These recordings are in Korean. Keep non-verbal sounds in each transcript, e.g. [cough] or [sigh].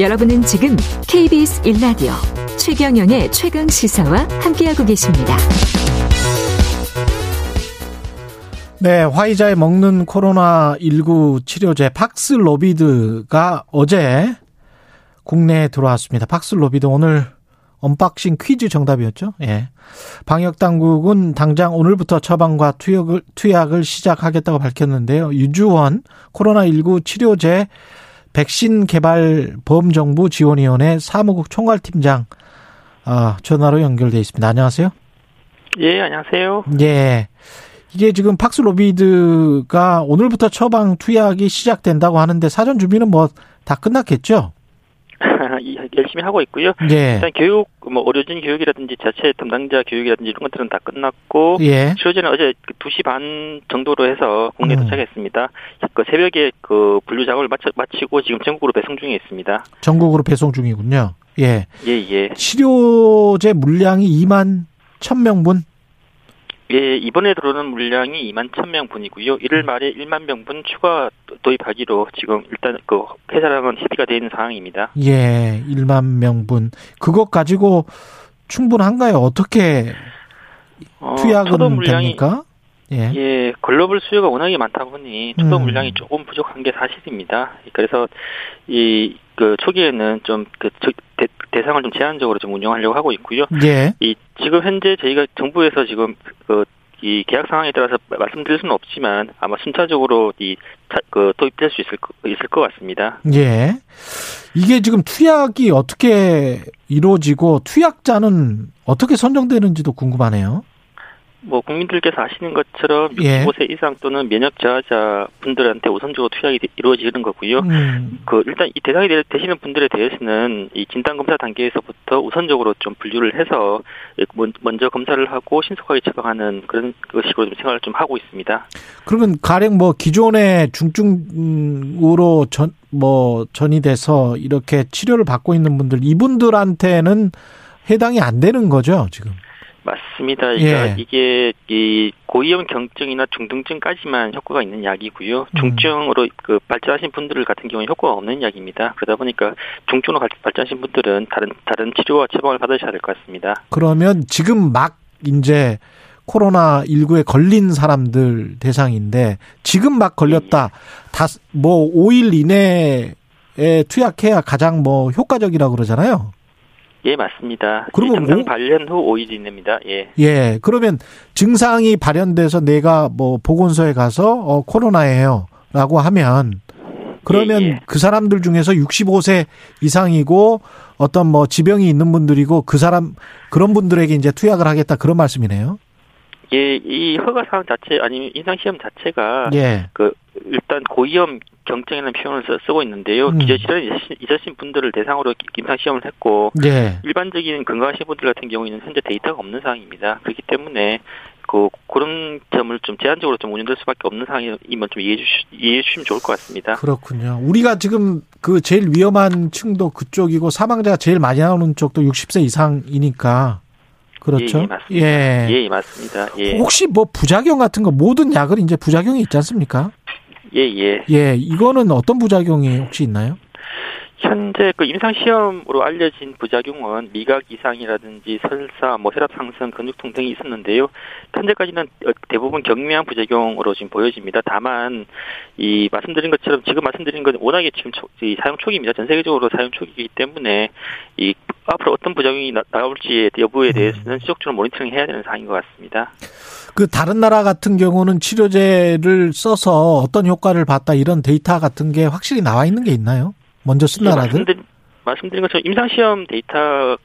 여러분은 지금 KBS 1라디오 최경영의 최강 시사와 함께하고 계십니다. 네, 화이자에 먹는 코로나19 치료제 팍슬로비드가 어제 국내에 들어왔습니다. 팍슬로비드 오늘 unboxing 퀴즈 정답이었죠. 예. 방역 당국은 당장 오늘부터 처방과 투약을 투약을 시작하겠다고 밝혔는데요. 유주원 코로나19 치료제 백신 개발 범정부 지원위원회 사무국 총괄팀장 아, 전화로 연결돼 있습니다. 안녕하세요. 예, 안녕하세요. 예. 이게 지금 팍슬로비드가 오늘부터 처방 투약이 시작된다고 하는데 사전 준비는 뭐 다 끝났겠죠? 열심히 하고 있고요. 예. 일단 교육, 뭐 의료진 교육이라든지 자체 담당자 교육이라든지 이런 것들은 다 끝났고 예. 치료제는 어제 2시 반 정도로 해서 국내 에 음. 도착했습니다. 그 새벽에 그 분류 작업을 마치, 마치고 지금 전국으로 배송 중에 있습니다. 전국으로 배송 중이군요. 예. 예, 예. 치료제 물량이 2만 1000명분? 예, 이번에 들어오는 물량이 2만 1000명 분이고요. 1월 말에 1만 명분 추가 도입하기로 지금 일단 그 회사랑은 협의가 되어 있는 상황입니다. 예, 1만 명분. 그것 가지고 충분한가요? 어떻게 어, 투약은 초도 물량이 됩니까? 예. 예, 글로벌 수요가 워낙에 많다 보니 초도 음. 물량이 조금 부족한 게 사실입니다. 그래서 이 그 초기에는 좀그 대상을 좀 제한적으로 좀 운영하려고 하고 있고요. 예. 이 지금 현재 저희가 정부에서 지금 그 이 계약 상황에 따라서 말씀드릴 수는 없지만 아마 순차적으로 이 그 도입될 수 있을 거- 있을 것 같습니다. 예. 이게 지금 투약이 어떻게 이루어지고 투약자는 어떻게 선정되는지도 궁금하네요. 뭐 국민들께서 아시는 것처럼 예. 65세 이상 또는 면역 저하자 분들한테 우선적으로 투약이 되- 이루어지는 거고요. 음. 그 일단 이 대상이 되- 되시는 분들에 대해서는 이 진단 검사 단계에서부터 우선적으로 좀 분류를 해서 먼- 먼저 검사를 하고 신속하게 처방하는 그런 식으로 좀 생각을 좀 하고 있습니다. 그러면 가령 뭐 기존의 중증으로 전 뭐 전이 돼서 이렇게 치료를 받고 있는 분들 이분들한테는 해당이 안 되는 거죠, 지금. 맞습니다. 그러니까 예. 이게 이 고위험 경증이나 중등증까지만 효과가 있는 약이고요. 음. 중증으로 그 발전하신 분들 같은 경우는 효과가 없는 약입니다. 그러다 보니까 중증으로 발- 발전하신 분들은 다른 다른 치료와 처방을 받으셔야 될 것 같습니다. 그러면 지금 막 이제 코로나 19에 걸린 사람들 대상인데 지금 막 걸렸다. 다 뭐 5일 이내에 투약해야 가장 뭐 효과적이라고 그러잖아요. 예, 맞습니다. 그러면 이 증상 뭐- 발현 후 5일 이내입니다. 예. 예. 그러면 증상이 발현돼서 내가 뭐 보건소에 가서 어 코로나예요라고 하면 그러면 예, 예. 그 사람들 중에서 65세 이상이고 어떤 뭐 지병이 있는 분들이고 그 사람 그런 분들에게 이제 투약을 하겠다 그런 말씀이네요. 예, 이 허가 사항 자체 아니면 임상 시험 자체가 예. 그 일단 고위험 경증이라는 표현을 써- 쓰고 있는데요. 음. 기저질환이 있으신- 있으신 분들을 대상으로 임상 시험을 했고 예. 일반적인 건강하신 분들 같은 경우에는 현재 데이터가 없는 상황입니다. 그렇기 때문에 그 그런 점을 좀 제한적으로 좀 운영될 수밖에 없는 상황이면 좀 이해해 주시, 이해해 주시면 좋을 것 같습니다. 그렇군요. 우리가 지금 그 제일 위험한 층도 그쪽이고 사망자가 제일 많이 나오는 쪽도 60세 이상이니까 그렇죠. 예, 예, 맞습니다. 예. 예, 맞습니다. 예, 혹시 뭐 부작용 같은 거 모든 약은 이제 부작용이 있지 않습니까? 예, 예. 예, 이거는 어떤 부작용이 혹시 있나요? 현재 그 임상 시험으로 알려진 부작용은 미각 이상이라든지 설사, 뭐 혈압 상승, 근육통 등이 있었는데요. 현재까지는 어, 대부분 경미한 부작용으로 지금 보여집니다. 다만 이 말씀드린 것처럼 지금 말씀드린 건 워낙에 지금 초, 이 사용 초기입니다. 전 세계적으로 사용 초기이기 때문에 이 앞으로 어떤 부작용이 나, 나올지 여부에 대해서는 지속적으로 모니터링 해야 되는 사항인 것 같습니다. 그 다른 나라 같은 경우는 치료제를 써서 어떤 효과를 봤다 이런 데이터 같은 게 확실히 나와 있는 게 있나요? 먼저 쓴 나라들? 말씀드린, 말씀드린 것처럼 임상 시험 데이터가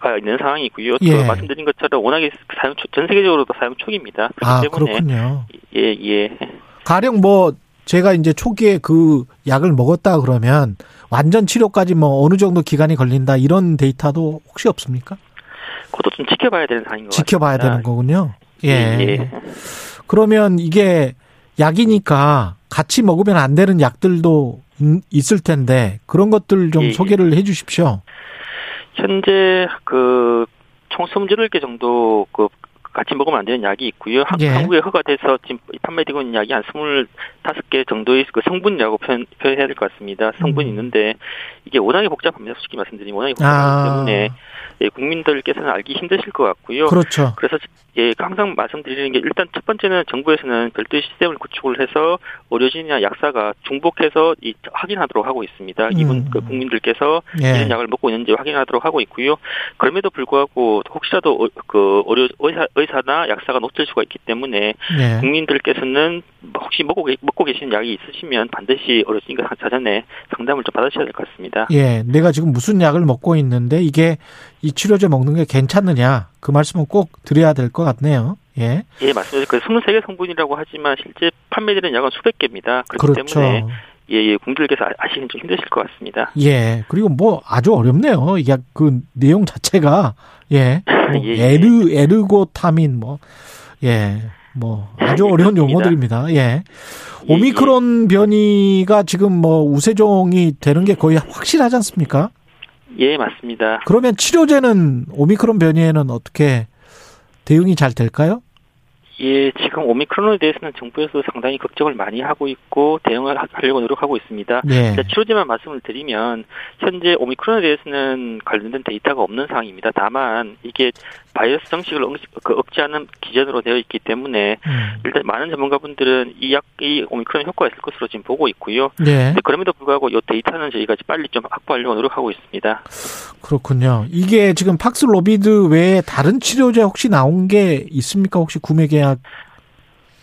가 있는 상황이고요. 또 예. 말씀드린 것처럼 워낙에 사용 초, 전 세계적으로도 사용 초기입니다. 그렇기 아, 때문에 그렇군요. 예, 예. 가령 뭐 제가 이제 초기에 그 약을 먹었다 그러면 완전 치료까지 뭐 어느 정도 기간이 걸린다 이런 데이터도 혹시 없습니까? 그것도 좀 지켜봐야 되는 상황인 것 지켜봐야 같습니다. 되는 거군요. 예. 예, 예. 그러면 이게 약이니까 같이 먹으면 안 되는 약들도 인- 있을 텐데 그런 것들 좀 예, 예. 소개를 해 주십시오. 현재 그총 27개 정도 그 같이 먹으면 안 되는 약이 있고요. 한, 예. 한국에 허가돼서 지금 판매되고 있는 약이 한 25개 정도의 그 성분이라고 표현, 표현 해야 될 것 같습니다. 성분이 음. 있는데 이게 워낙에 복잡합니다. 솔직히 말씀드리면 워낙에 복잡하기 아, 때문에 예, 국민들께서는 알기 힘드실 것 같고요. 그렇죠. 그래서 예 항상 말씀드리는 게 일단 첫 번째는 정부에서는 별도의 시스템을 구축을 해서 의료진이나 약사가 중복해서 이 확인하도록 하고 있습니다. 이분 음. 그 국민들께서 예. 이런 약을 먹고 있는지 확인하도록 하고 있고요. 그럼에도 불구하고 혹시라도 어, 그 의료 의사, 의사 나 약사가 놓칠 수가 있기 때문에 예. 국민들께서는 혹시 먹고 계- 먹고 계시는 약이 있으시면 반드시 의료진과 사전에 상담을 좀 받으셔야 될 것 같습니다. 예, 내가 지금 무슨 약을 먹고 있는데 이게 이 치료제 먹는 게 괜찮느냐 그 말씀은 꼭 드려야 될 것 같네요. 예, 예, 맞습니다. 그 23개 성분이라고 하지만 실제 판매되는 약은 수백 개입니다. 그렇기 그렇죠. 때문에 예, 예, 국민들께서 아- 아시긴 좀 힘드실 것 같습니다. 예, 그리고 뭐 아주 어렵네요. 약그 내용 자체가 예, 뭐 [laughs] 예, 예. 에르 에르고타민 뭐 예, 뭐 아주 어려운 [laughs] 그렇습니다. 용어들입니다. 예. 예, 오미크론 변이가 지금 뭐 우세종이 되는 게 거의 확실하지 않습니까? 예, 맞습니다. 그러면 치료제는 오미크론 변이에는 어떻게 대응이 잘 될까요? 예, 지금 오미크론에 대해서는 정부에서 상당히 걱정을 많이 하고 있고 대응을 하- 하려고 노력하고 있습니다. 예. 자, 치료제만 말씀을 드리면 현재 오미크론에 대해서는 관련된 데이터가 없는 상황입니다. 다만 이게 바이러스 정식을 억, 그 억제하는 기전으로 되어 있기 때문에 음. 일단 많은 전문가분들은 이 약이 오미크론 효과가 있을 것으로 지금 보고 있고요. 예. 근데 그럼에도 불구하고 이 데이터는 저희가 빨리 좀 확보하려고 노력하고 있습니다. 그렇군요. 이게 지금 팍스로비드 외에 다른 치료제 혹시 나온 게 있습니까? 혹시 구매 계약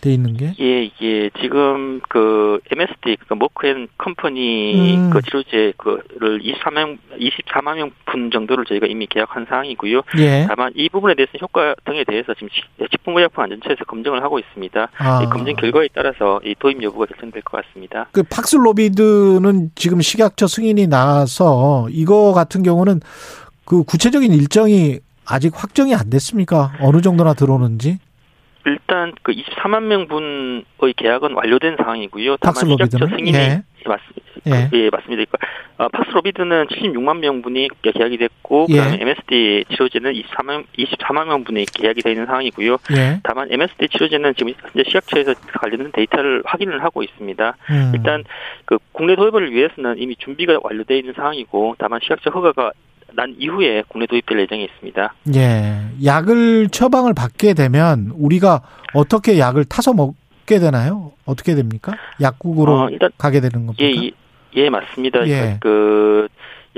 돼 있는 게? 예, 예. 지금 그 MSD 그 머크앤 컴퍼니 음. 그 치료제 그를 24명 24만 명분 정도를 저희가 이미 계약한 상황이고요. 예. 다만 이 부분에 대해서 효과 등에 대해서 지금 식- 식품의약품 안전처에서 검증을 하고 있습니다. 아. 이 검증 결과에 따라서 이 도입 여부가 결정될 것 같습니다. 그 팍스로비드는 지금 식약처 승인이 나서 이거 같은 경우는 그 구체적인 일정이 아직 확정이 안 됐습니까? 어느 정도나 들어오는지? 일단 그 24만 명분의 계약은 완료된 상황이고요. 다만? 식약처 승인이 예. 예, 맞습니다. 예. 예, 맞습니다. 그러니까 어, 팍스로비드는 76만 명분이 계약이 됐고 예. 그다음에 MSD 치료제는 24만 24만 명분이 계약이 되어 있는 상황이고요. 예. 다만 MSD 치료제는 지금 현재 식약처에서 관련된 데이터를 확인을 하고 있습니다. 음. 일단 그 국내 도입을 위해서는 이미 준비가 완료되어 있는 상황이고 다만 식약처 허가가 난 이후에 국내 도입될 예정에 있습니다. 예. 약을 처방을 받게 되면 우리가 어떻게 약을 타서 먹게 되나요? 어떻게 됩니까? 약국으로 어, 일단 가게 되는 겁니까? 예, 예, 예, 맞습니다. 예. 그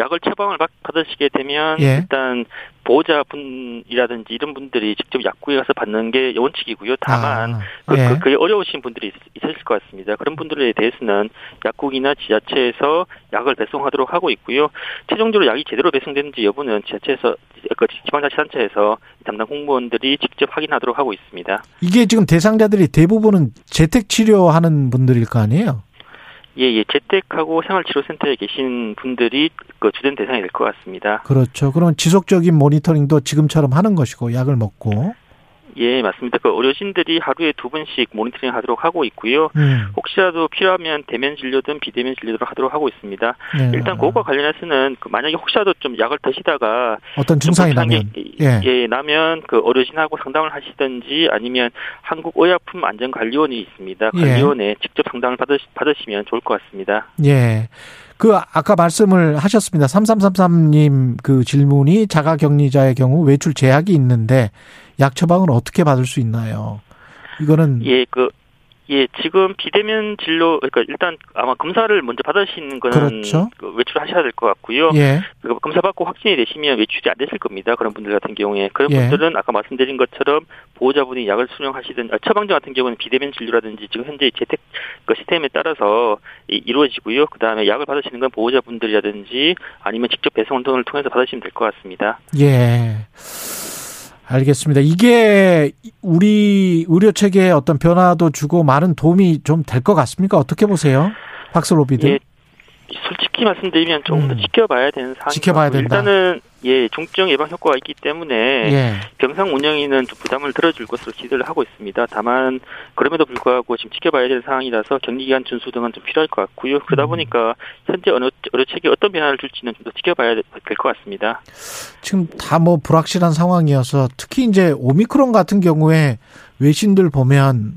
약을 처방을 받, 받으시게 되면 예. 일단 보호자분이라든지 이런 분들이 직접 약국에 가서 받는 게 원칙이고요. 다만 아, 그, 예. 그, 그게 어려우신 분들이 있, 있으실 것 같습니다. 그런 분들에 대해서는 약국이나 지자체에서 약을 배송하도록 하고 있고요. 최종적으로 약이 제대로 배송되는지 여부는 지자체에서 그 지방자치단체에서 담당 공무원들이 직접 확인하도록 하고 있습니다. 이게 지금 대상자들이 대부분은 재택 치료하는 분들일 거 아니에요? 예, 예, 재택하고 생활치료센터에 계신 분들이 그 주된 대상이 될 것 같습니다. 그렇죠. 그럼 지속적인 모니터링도 지금처럼 하는 것이고 약을 먹고. 예, 맞습니다. 그 의료진들이 하루에 두 번씩 모니터링 하도록 하고 있고요. 음. 혹시라도 필요하면 대면 진료든 비대면 진료를 하도록 하고 있습니다. 네. 일단 그것과 관련해서는 그 만약에 혹시라도 좀 약을 드시다가 어떤 좀 증상이 나면 게, 예. 예, 나면 그 의료진하고 상담을 하시든지 아니면 한국의약품안전관리원이 있습니다. 예. 관리원에 직접 상담을 받으시, 받으시면 좋을 것 같습니다. 예. 그 아까 말씀을 하셨습니다. 3333님 그 질문이 자가 격리자의 경우 외출 제약이 있는데 약 처방을 어떻게 받을 수 있나요? 이거는 예, 그 예, 지금 비대면 진료 그러니까 일단 아마 검사를 먼저 받으시는 거는 그렇죠. 그 외출하셔야 될 것 같고요. 예. 그 검사 받고 확진이 되시면 외출이 안 되실 겁니다. 그런 분들 같은 경우에 그런 예. 분들은 아까 말씀드린 것처럼 보호자분이 약을 수령하시든 아, 처방전 같은 경우는 비대면 진료라든지 지금 현재 재택 그 시스템에 따라서 이, 이루어지고요. 그 다음에 약을 받으시는 건 보호자분들이라든지 아니면 직접 배송 등을 통해서 받으시면 될 것 같습니다. 예. 알겠습니다. 이게 우리 의료 체계에 어떤 변화도 주고 많은 도움이 좀 될 것 같습니까? 어떻게 보세요? 박슬로비드. 예, 솔직히 말씀드리면 조금 더 음. 지켜봐야 되는 상황인 지켜봐야. 된다. 일단은 예, 중증 예방 효과가 있기 때문에 예. 병상 운영위는 좀 부담을 들어줄 것으로 기대를 하고 있습니다. 다만 그럼에도 불구하고 지금 지켜봐야 될 상황이라서 격리기간 준수 등은 좀 필요할 것 같고요. 그러다 음. 보니까 현재 어느 어느 책이 어떤 변화를 줄지는 좀 더 지켜봐야 될 것 같습니다. 지금 다 뭐 불확실한 상황이어서 특히 이제 오미크론 같은 경우에 외신들 보면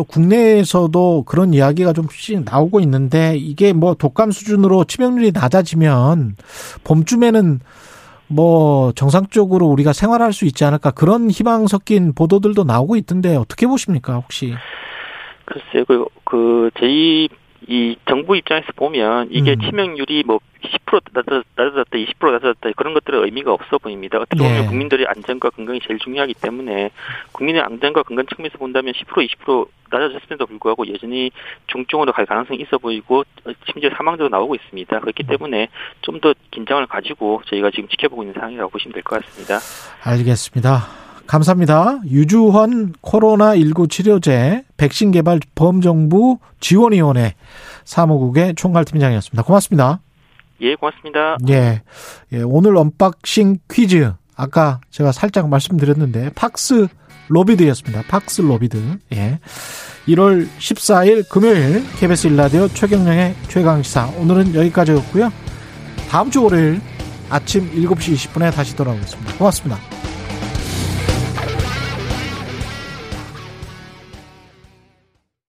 또 국내에서도 그런 이야기가 좀씩 나오고 있는데 이게 뭐 독감 수준으로 치명률이 낮아지면 봄쯤에는 뭐 정상적으로 우리가 생활할 수 있지 않을까 그런 희망 섞인 보도들도 나오고 있던데 어떻게 보십니까 혹시? 글쎄요, 그, 그, 저희, 이 정부 입장에서 보면 이게 음. 치명률이 뭐 10% 낮아졌- 낮아졌다, 20% 낮아졌다 그런 것들은 의미가 없어 보입니다. 어떻게 보면 예. 국민들의 안전과 건강이 제일 중요하기 때문에 국민의 안전과 건강 측면에서 본다면 10% 20% 낮아졌음에도 불구하고 여전히 중증으로 갈 가능성이 있어 보이고 어, 심지어 사망자도 나오고 있습니다. 그렇기 때문에 좀 더 긴장을 가지고 저희가 지금 지켜보고 있는 상황이라고 보시면 될 것 같습니다. 알겠습니다. 감사합니다. 유주헌 코로나19 치료제 백신 개발 범정부 지원위원회 사무국의 총괄팀장이었습니다. 고맙습니다. 예, 고맙습니다. 예. 예, 오늘 unboxing 퀴즈. 아까 제가 살짝 말씀드렸는데, 팍슬로비드였습니다. 팍슬로비드. 예. 1월 14일 금요일 KBS 1라디오 최경영의 최강시사. 오늘은 여기까지였고요. 다음 주 월요일 아침 7시 20분에 다시 돌아오겠습니다. 고맙습니다.